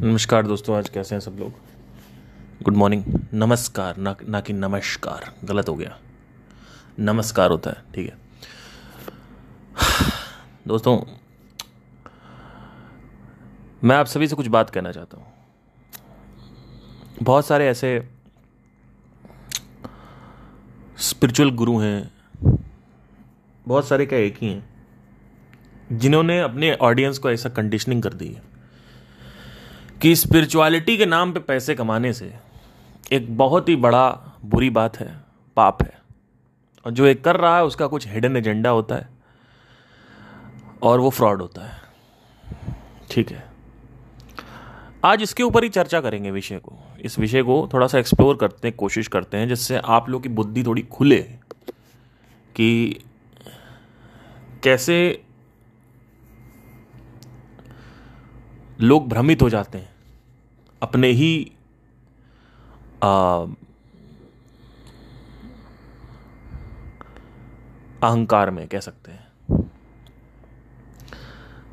नमस्कार दोस्तों, आज कैसे हैं सब लोग? गुड मॉर्निंग नमस्कार, ना ना कि नमस्कार, गलत हो गया। नमस्कार होता है, ठीक है। दोस्तों, मैं आप सभी से कुछ बात कहना चाहता हूँ। बहुत सारे ऐसे स्पिरिचुअल गुरु हैं, बहुत सारे क्या एक ही हैं, जिन्होंने अपने ऑडियंस को ऐसा कंडीशनिंग कर दी है। कि स्पिरिचुअलिटी के नाम पे पैसे कमाने से एक बहुत ही बड़ा बुरी बात है, पाप है। और जो एक कर रहा है, उसका कुछ हिडन एजेंडा होता है और वो फ्रॉड होता है। ठीक है। आज इसके ऊपर ही चर्चा करेंगे विषय को। इस विषय को थोड़ा सा एक्सप्लोर करते हैं कोशिश करते हैं, जिससे आप लोग की बुद्धि थोड़ी खुले कि कैसे लोग भ्रमित हो जाते हैं। अपने ही अहंकार में कह सकते हैं।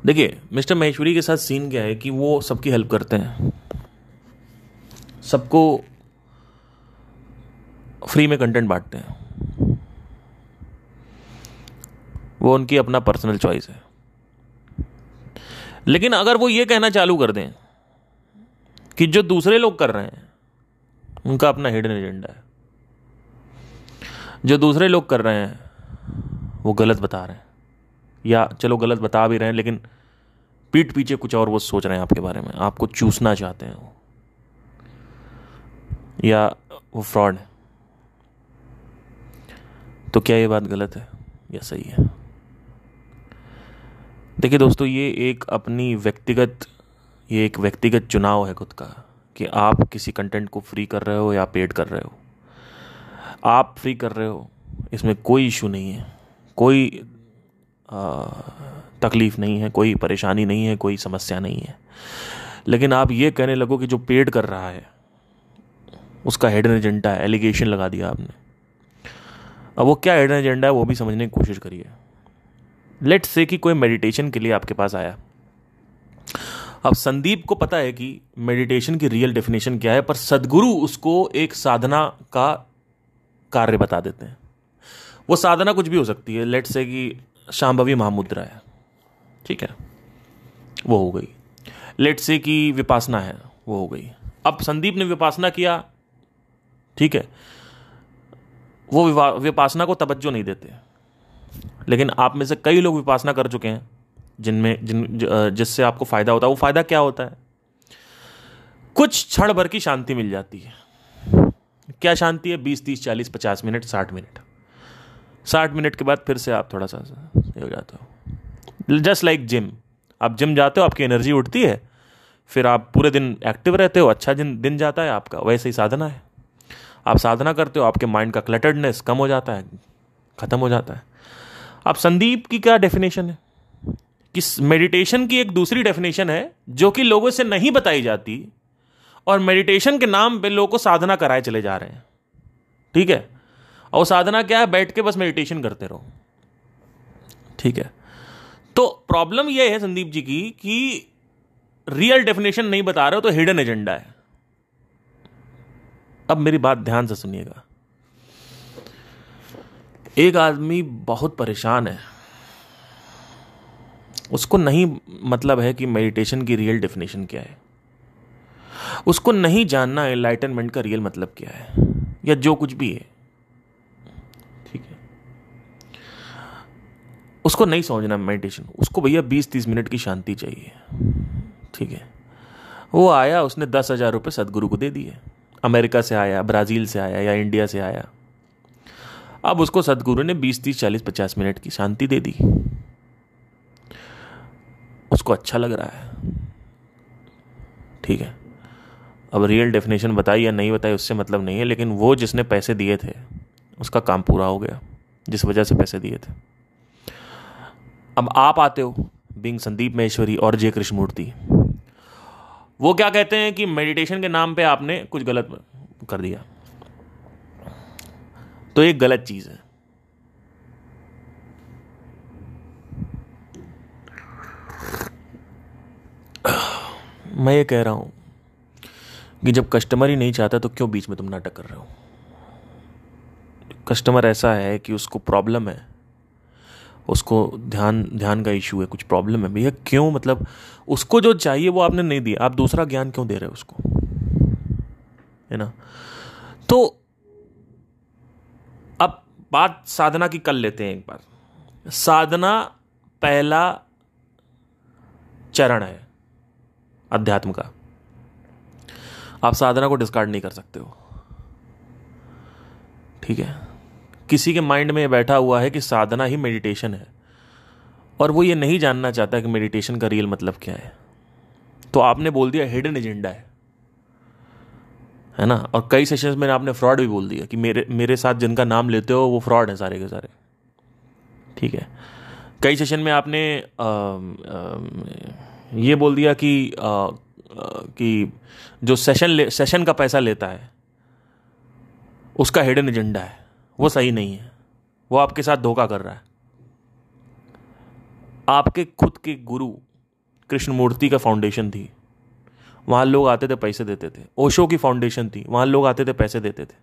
देखिए, मिस्टर महेश्वरी के साथ सीन क्या है कि वो सबकी हेल्प करते हैं। सबको फ्री में कंटेंट बांटते हैं। वो उनकी अपना पर्सनल चॉइस है। लेकिन अगर वो ये कहना चालू कर दें कि जो दूसरे लोग कर रहे हैं, उनका अपना हिडन एजेंडा है। जो दूसरे लोग कर रहे हैं, वो गलत बता रहे हैं। या चलो गलत बता भी रहे हैं, लेकिन पीठ पीछे कुछ और वो सोच रहे हैं आपके बारे में। आपको चूसना चाहते हैं वो। या वो फ्रॉड है। तो क्या ये बात गलत है? या सही है? देखिए दोस्तों, ये एक अपनी व्यक्तिगत, ये एक व्यक्तिगत चुनाव है खुद का कि आप किसी कंटेंट को फ्री कर रहे हो या पेड कर रहे हो। आप फ्री कर रहे हो, इसमें कोई इशू नहीं है। कोई तकलीफ़ नहीं है, कोई परेशानी नहीं है, कोई समस्या नहीं है। लेकिन आप ये कहने लगो कि जो पेड कर रहा है, उसका हेडन एजेंडा है एलिगेशन लगा दिया आपने। अब वो क्या हेडन एजेंडा है, वो भी समझने की कोशिश करिए। लेट से कि कोई मेडिटेशन के लिए आपके पास आया। अब संदीप को पता है कि मेडिटेशन की रियल डेफिनेशन क्या है, पर सदगुरु उसको एक साधना का कार्य बता देते हैं। वो साधना कुछ भी हो सकती है लेट से कि शाम्भवी महामुद्रा है, ठीक है, वो हो गई। लेट से कि विपासना है, वो हो गई। अब संदीप ने विपासना किया, ठीक है, वो विपासना को तवज्जो नहीं देते। लेकिन आप में से कई लोग विपासना कर चुके हैं, जिनमें, जिन जिससे आपको फ़ायदा होता है। वो फ़ायदा क्या होता है? कुछ क्षण भर की शांति मिल जाती है। क्या शांति है? बीस, तीस, चालीस, पचास मिनट, साठ मिनट। साठ मिनट के बाद फिर से आप थोड़ा सा हो जाते हो। Just like gym. आप जिम जाते हो, आपकी एनर्जी उठती है, फिर आप पूरे दिन एक्टिव रहते हो अच्छा दिन दिन जाता है आपका, वैसे ही साधना है। आप साधना करते हो, आपके माइंड का क्लटर्डनेस कम हो जाता है, ख़त्म हो जाता है। अब संदीप की क्या डेफिनेशन है? कि मेडिटेशन की एक दूसरी डेफिनेशन है, जो कि लोगों से नहीं बताई जाती, और मेडिटेशन के नाम पे लोगों को साधना कराए चले जा रहे हैं। ठीक है? और साधना क्या है? बैठ के बस मेडिटेशन करते रहो। ठीक है? तो प्रॉब्लम यह है संदीप जी की, कि रियल डेफिनेशन नहीं बता रहे हो तो हिडन एजेंडा है। अब मेरी बात ध्यान से सुनिएगा। एक आदमी बहुत परेशान है। उसको नहीं मतलब है कि मेडिटेशन की रियल डेफिनेशन क्या है। उसको नहीं जानना एनलाइटनमेंट का रियल मतलब क्या है, या जो कुछ भी है। ठीक है? उसको नहीं समझना मेडिटेशन उसको भैया बीस तीस मिनट की शांति चाहिए। ठीक है? वो आया, उसने दस हज़ार रुपये सदगुरु को दे दिए। अमेरिका से आया, ब्राज़ील से आया, या इंडिया से आया। अब उसको सदगुरु ने बीस, तीस, चालीस, पचास मिनट की शांति दे दी। उसको अच्छा लग रहा है। ठीक है। अब रियल डेफिनेशन बताई या नहीं बताई उससे मतलब नहीं है, लेकिन वो जिसने पैसे दिए थे, उसका काम पूरा हो गया, जिस वजह से पैसे दिए थे। अब आप आते हो बिंग संदीप महेश्वरी और जय कृष्णमूर्ति वो क्या कहते हैं कि मेडिटेशन के नाम पे आपने कुछ गलत कर दिया। तो एक गलत चीज़ है। मैं ये कह रहा हूँ कि जब कस्टमर ही नहीं चाहता तो क्यों बीच में तुम नाटक कर रहे हो? कस्टमर ऐसा है कि उसको प्रॉब्लम है, उसको ध्यान ध्यान का इशू है, कुछ प्रॉब्लम है भैया क्यों? मतलब उसको जो चाहिए वो आपने नहीं दिया, आप दूसरा ज्ञान क्यों दे रहे हो उसको? है ना? तो बात साधना की कर लेते हैं एक बार। साधना पहला चरण है अध्यात्म का। आप साधना को डिस्कार्ड नहीं कर सकते हो। ठीक है? किसी के माइंड में बैठा हुआ है कि साधना ही मेडिटेशन है। और वो ये नहीं जानना चाहता कि मेडिटेशन का रियल मतलब क्या है। तो आपने बोल दिया हिडन एजेंडा है। है ना? और कई सेशंस में आपने फ्रॉड भी बोल दिया कि मेरे मेरे साथ जिनका नाम लेते हो वो फ्रॉड है सारे के सारे। ठीक है? कई सेशन में आपने आ, आ, ये बोल दिया कि आ, कि जो सेशन ले सेशन का पैसा लेता है उसका हिडन एजेंडा है। वो सही नहीं है। वो आपके साथ धोखा कर रहा है। आपके खुद के गुरु कृष्ण मूर्ति का फाउंडेशन थी। वहाँ लोग आते थे, पैसे देते थे। ओशो की फाउंडेशन थी, वहाँ लोग आते थे, पैसे देते थे।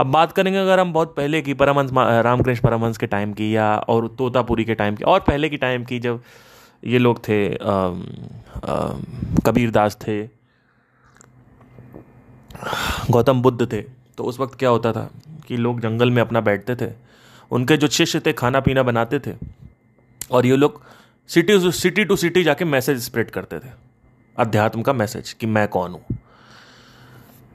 अब बात करेंगे अगर हम बहुत पहले की परमहंस रामकृष्ण परमहंस के टाइम की या और तोतापुरी के टाइम की, और पहले की टाइम की जब ये लोग थे कबीर दास थे, गौतम बुद्ध थे तो उस वक्त क्या होता था कि लोग जंगल में अपना बैठते थे, उनके जो शिष्य थे खाना पीना बनाते थे, और ये लोग सिटी सिटी टू सिटी जाके मैसेज स्प्रेड करते थे। अध्यात्म का मैसेज कि मैं कौन हूँ।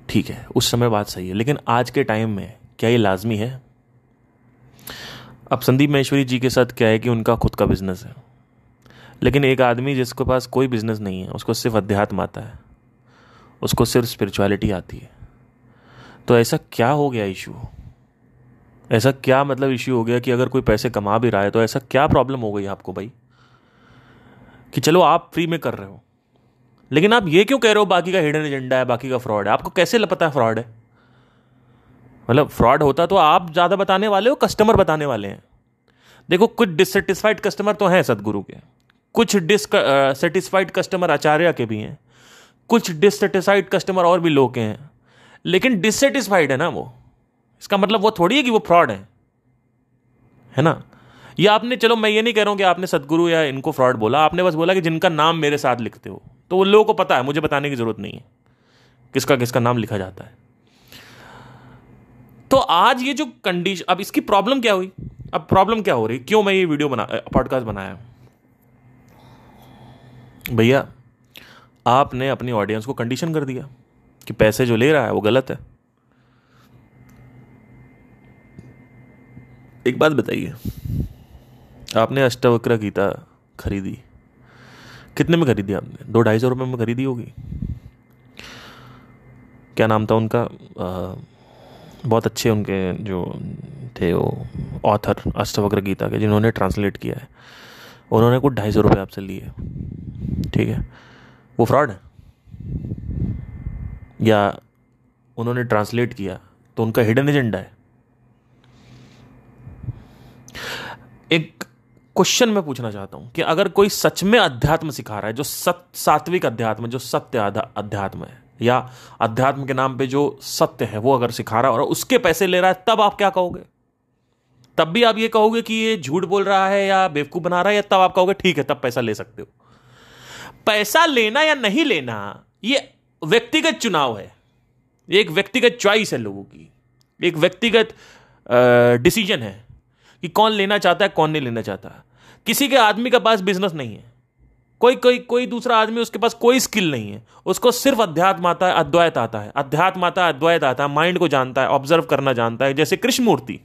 ठीक है, उस समय बात सही है, लेकिन आज के टाइम में क्या ये लाजमी है? अब संदीप महेश्वरी जी के साथ क्या है कि उनका खुद का बिज़नेस है। लेकिन एक आदमी जिसके पास कोई बिज़नेस नहीं है, उसको सिर्फ़ अध्यात्म आता है, उसको सिर्फ़ स्पिरिचुअलिटी आती है। तो ऐसा क्या हो गया इशू ऐसा क्या मतलब इश्यू हो गया कि अगर कोई पैसे कमा भी रहा है तो ऐसा क्या प्रॉब्लम हो गई आपको भाई? कि चलो आप फ्री में कर रहे हो। लेकिन आप ये क्यों कह रहे हो बाकी का हिडन एजेंडा है, बाकी का फ्रॉड है? आपको कैसे पता है फ्रॉड है? मतलब फ्रॉड होता तो आप ज़्यादा बताने वाले हो कस्टमर बताने वाले हैं। देखो, कुछ डिससेटिस्फाइड कस्टमर तो हैं सदगुरु के। कुछ डिससेटिस्फाइड कस्टमर आचार्य के भी हैं। कुछ डिससेटिस्फाइड कस्टमर और भी लोग के हैं। लेकिन डिससेटिस्फाइड है ना वो। इसका मतलब वो थोड़ी है कि वो फ्रॉड है। है ना? या आपने, चलो मैं ये नहीं कह रहा हूँ कि आपने सदगुरु या इनको फ्रॉड बोला। आपने बस बोला कि जिनका नाम मेरे साथ लिखते हो। तो वो लोगों को पता है, मुझे बताने की ज़रूरत नहीं है किसका किसका नाम लिखा जाता है। तो आज ये जो कंडीशन अब इसकी प्रॉब्लम क्या हुई? अब प्रॉब्लम क्या हो रही? क्यों मैं ये वीडियो बना पॉडकास्ट बनाया? भैया, आपने अपनी ऑडियंस को कंडीशन कर दिया कि पैसे जो ले रहा है वो गलत है। एक बात बताइए, आपने अष्टवक्र गीता खरीदी? कितने में खरीदी आपने? दो ढाई सौ रुपये में खरीदी होगी। क्या नाम था उनका? आ, बहुत अच्छे उनके जो थे वो ऑथर अष्टवक्र गीता के जिन्होंने ट्रांसलेट किया है। उन्होंने कुछ ढाई सौ रुपये आपसे लिए। ठीक है? वो फ्रॉड है? या उन्होंने ट्रांसलेट किया तो उनका हिडन एजेंडा है? एक क्वेश्चन मैं पूछना चाहता हूँ कि अगर कोई सच में अध्यात्म सिखा रहा है, जो सत, सात्विक अध्यात्म जो सत्य अध्यात्म है, या अध्यात्म के नाम पे जो सत्य है, वो अगर सिखा रहा है और उसके पैसे ले रहा है, तब आप क्या कहोगे? तब भी आप ये कहोगे कि ये झूठ बोल रहा है या बेवकूफ़ बना रहा है, या तब आप कहोगे, ठीक है, तब पैसा ले सकते हो। पैसा लेना या नहीं लेना, ये व्यक्तिगत चुनाव है। ये एक व्यक्तिगत चॉइस है लोगों की। एक व्यक्तिगत डिसीज़न है कि कौन लेना चाहता है, कौन नहीं लेना चाहता। किसी के आदमी के पास बिज़नेस नहीं है। कोई कोई कोई दूसरा आदमी उसके पास कोई स्किल नहीं है। उसको सिर्फ़ अध्यात्म आता है, अद्वैत आता है। अध्यात्म आता है, अद्वैत आता है माइंड को जानता है ऑब्ज़र्व करना जानता है। जैसे Krishnamurti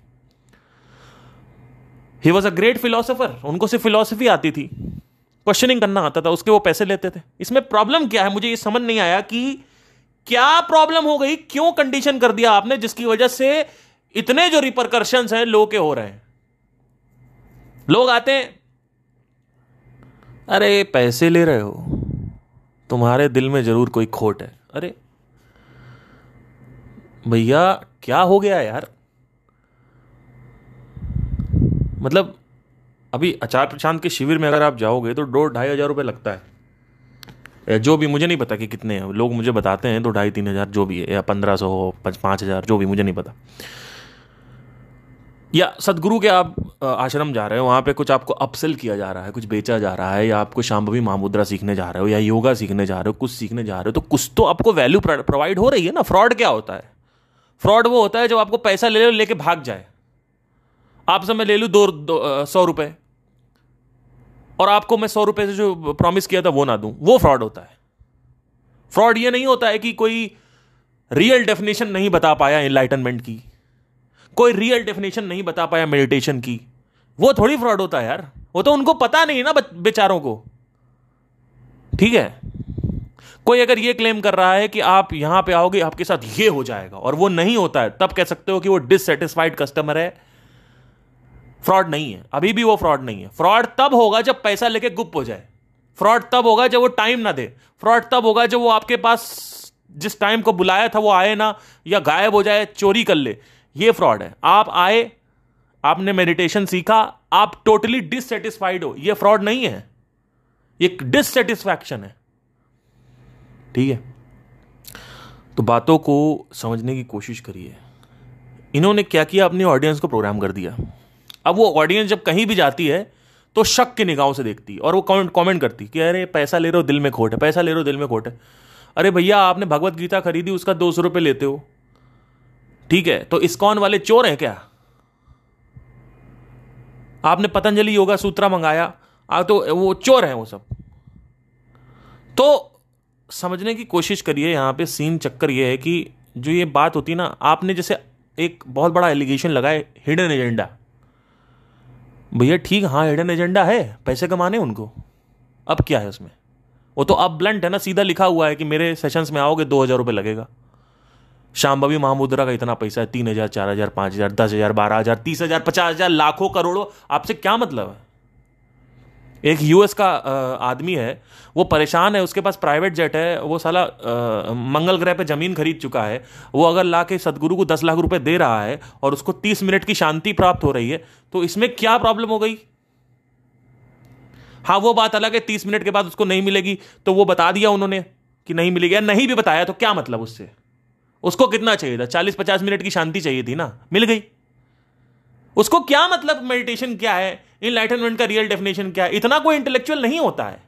he was a great philosopher उनको सिर्फ़ फिलोसफी आती थी। क्वेश्चनिंग करना आता था, उसके वो पैसे लेते थे। इसमें प्रॉब्लम क्या है? मुझे ये समझ नहीं आया कि क्या प्रॉब्लम हो गई, क्यों कंडीशन कर दिया आपने, जिसकी वजह से इतने जो रिपरकर्शन हैं लो के हो रहे हैं। लोग आते हैं अरे, पैसे ले रहे हो। तुम्हारे दिल में ज़रूर कोई खोट है। अरे, भैया, क्या हो गया यार? मतलब अभी अचार प्रशांत के शिविर में अगर आप जाओगे तो दो ढाई हज़ार रुपये लगता है। जो भी, मुझे नहीं पता कि कितने हैं। लोग मुझे बताते हैं तो ढाई तीन हज़ार, जो भी है, या पंद्रह सौ पाँच हज़ार, जो भी, मुझे नहीं पता। या सदगुरु के आप आश्रम जा रहे हो वहाँ पे कुछ आपको अपसेल किया जा रहा है कुछ बेचा जा रहा है या आपको शाम्भवी महामुद्रा सीखने जा रहे हो या योगा सीखने जा रहे हो कुछ सीखने जा रहे हो तो कुछ तो आपको वैल्यू प्रोवाइड हो रही है ना? फ्रॉड क्या होता है? फ्रॉड वो होता है जब आपको पैसा ले लो लेके भाग जाए। आपसे मैं ले लूँ दो, दो सौ रुपये और आपको मैं सौ रुपये से जो प्रॉमिस किया था वो ना दूँ। वो फ्रॉड होता है। फ्रॉड ये नहीं होता है कि कोई रियल डेफिनेशन नहीं बता पाया इनलाइटनमेंट की। कोई रियल डेफिनेशन नहीं बता पाया मेडिटेशन की। वो थोड़ी फ्रॉड होता है यार। वो तो उनको पता नहीं ना बेचारों को। ठीक है? कोई अगर ये क्लेम कर रहा है कि आप यहाँ पे आओगे, आपके साथ ये हो जाएगा और वो नहीं होता है, तब कह सकते हो कि वो डिससेटिस्फाइड कस्टमर है। फ्रॉड नहीं है। अभी भी वो फ्रॉड नहीं है। फ्रॉड तब होगा जब पैसा लेके गुप्त हो जाए। फ्रॉड तब होगा जब वो टाइम ना दे। फ्रॉड तब होगा जब वो आपके पास जिस टाइम को बुलाया था वो आए ना या गायब हो जाए, चोरी कर ले। ये फ्रॉड है। आप आए, आपने मेडिटेशन सीखा, आप टोटली डिससेटिस्फाइड हो। ये फ्रॉड नहीं है। ये डिससेटिस्फैक्शन है। ठीक है? तो बातों को समझने की कोशिश करिए। इन्होंने क्या किया? अपनी ऑडियंस को प्रोग्राम कर दिया। अब वो ऑडियंस जब कहीं भी जाती है तो शक की निगाहों से देखती और वो कमेंट कमेंट करती कि अरे, पैसा ले रहे हो, दिल में खोट है, पैसा ले रहे हो, दिल में खोट है। अरे भैया, आपने भगवत गीता खरीदी, उसका दो सौ रुपये लेते हो। ठीक है? तो इस्कॉन वाले चोर हैं क्या? आपने पतंजलि योगा सूत्रा मंगाया। आ तो वो चोर हैं वो सब। तो समझने की कोशिश करिए, यहाँ पे सीन चक्कर ये है कि जो ये बात होती ना, आपने जैसे एक बहुत बड़ा एलिगेशन लगाए हिडन एजेंडा भैया ठीक हाँ हिडन एजेंडा है, पैसे कमाने उनको। अब क्या है उसमें? वो तो अब ब्लंट है ना, सीधा लिखा हुआ है कि मेरे सेशंस में आओगे, दो हज़ार रुपये लगेगा। शाम्भवी महामुद्रा का इतना पैसा है, तीन हज़ार, चार हज़ार, पाँच हज़ार, दस हज़ार, बारह हज़ार, तीस हज़ार, पचास हज़ार, लाखों करोड़ों। आपसे क्या मतलब है? एक यूएस का आदमी है, वो परेशान है, उसके पास प्राइवेट जेट है, वो साला मंगल ग्रह पे ज़मीन खरीद चुका है, वो अगर ला के सदगुरु को दस लाख रुपए दे रहा है और उसको तीस मिनट की शांति प्राप्त हो रही है तो इसमें क्या प्रॉब्लम हो गई? हाँ वो बात अलग है, तीस मिनट के बाद उसको नहीं मिलेगी तो वो बता दिया उन्होंने कि नहीं मिलेगी, या नहीं भी बताया तो क्या मतलब उससे? उसको कितना चाहिए था? चालीस पचास मिनट की शांति चाहिए थी ना? मिल गई। उसको क्या मतलब मेडिटेशन क्या है? इनलाइटनमेंट का रियल डेफिनेशन क्या है? इतना कोई इंटेलेक्चुअल नहीं होता है।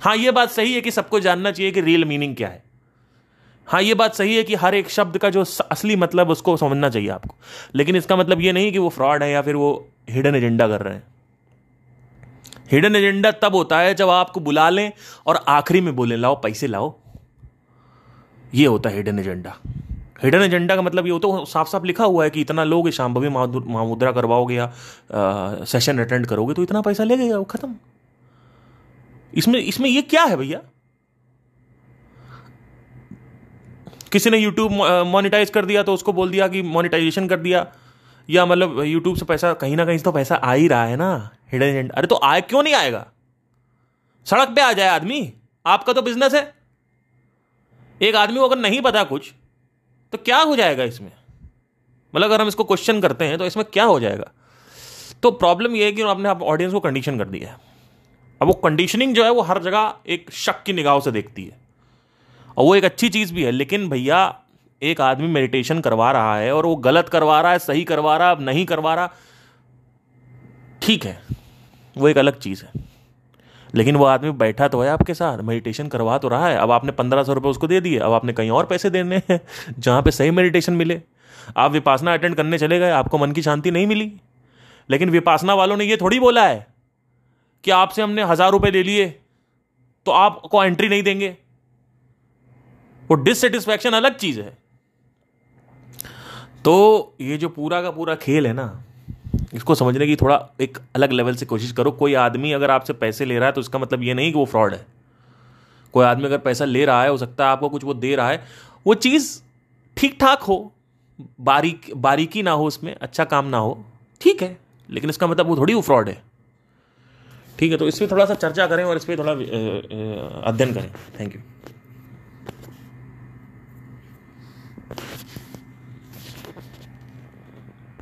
हाँ यह बात सही है कि सबको जानना चाहिए कि रियल मीनिंग क्या है। हाँ ये बात सही है कि हर एक शब्द का जो असली मतलब उसको समझना चाहिए आपको। लेकिन इसका मतलब ये नहीं कि वो फ्रॉड है या फिर वो हिडन एजेंडा कर रहे हैं। हिडन एजेंडा तब होता है जब आपको बुला लें और आखिरी में बोले, लाओ, पैसे लाओ। ये होता है हिडन एजेंडा हिडन एजेंडा का मतलब ये होता है साफ़ साफ़ लिखा हुआ है कि इतना लोग शाम्भवी महामुद्रा करवाओगे या सेशन अटेंड करोगे तो इतना पैसा ले गया वो खत्म. इसमें इसमें ये क्या है भैया? किसी ने यूट्यूब मोनिटाइज कर दिया तो उसको बोल दिया कि मोनिटाइजेशन कर दिया, या मतलब यूट्यूब से पैसा, कहीं ना कहीं तो पैसा आ ही रहा है ना हिडन एजेंडा अरे तो आए क्यों नहीं आएगा? सड़क पे आ जाए आदमी, आपका तो बिज़नेस है। एक आदमी को अगर नहीं पता कुछ तो क्या हो जाएगा इसमें? मतलब अगर हम इसको क्वेश्चन करते हैं तो इसमें क्या हो जाएगा? तो प्रॉब्लम यह है कि आपने आप ऑडियंस को कंडीशन कर दिया है। अब वो कंडीशनिंग जो है, वो हर जगह एक शक की निगाहों से देखती है। और वो एक अच्छी चीज़ भी है, लेकिन भैया, एक आदमी मेडिटेशन करवा रहा है, और वो गलत करवा रहा है, सही करवा रहा है नहीं करवा रहा, ठीक है, वो एक अलग चीज़ है। लेकिन वो आदमी बैठा तो है आपके साथ मेडिटेशन करवा तो रहा है। अब आपने पंद्रह सौ रुपये उसको दे दिए, अब आपने कहीं और पैसे देने हैं, जहाँ पे सही मेडिटेशन मिले। आप विपासना अटेंड करने चले गए, आपको मन की शांति नहीं मिली। लेकिन विपासना वालों ने ये थोड़ी बोला है कि आपसे हमने हज़ार रुपये ले लिए तो आपको एंट्री नहीं देंगे। वो डिससेटिस्फैक्शन अलग चीज़ है। तो ये जो पूरा का पूरा खेल है ना इसको समझने की थोड़ा एक अलग लेवल से कोशिश करो। कोई आदमी अगर आपसे पैसे ले रहा है तो इसका मतलब ये नहीं कि वो फ्रॉड है। कोई आदमी अगर पैसा ले रहा है, हो सकता है आपको कुछ वो दे रहा है, वो चीज़ ठीक ठाक हो। बारीक, बारीकी ना हो उसमें अच्छा काम ना हो, ठीक है। लेकिन इसका मतलब वो थोड़ी वो फ्रॉड है। ठीक है तो इस पर थोड़ा सा चर्चा करें और इस पर थोड़ा अध्ययन करें। Thank you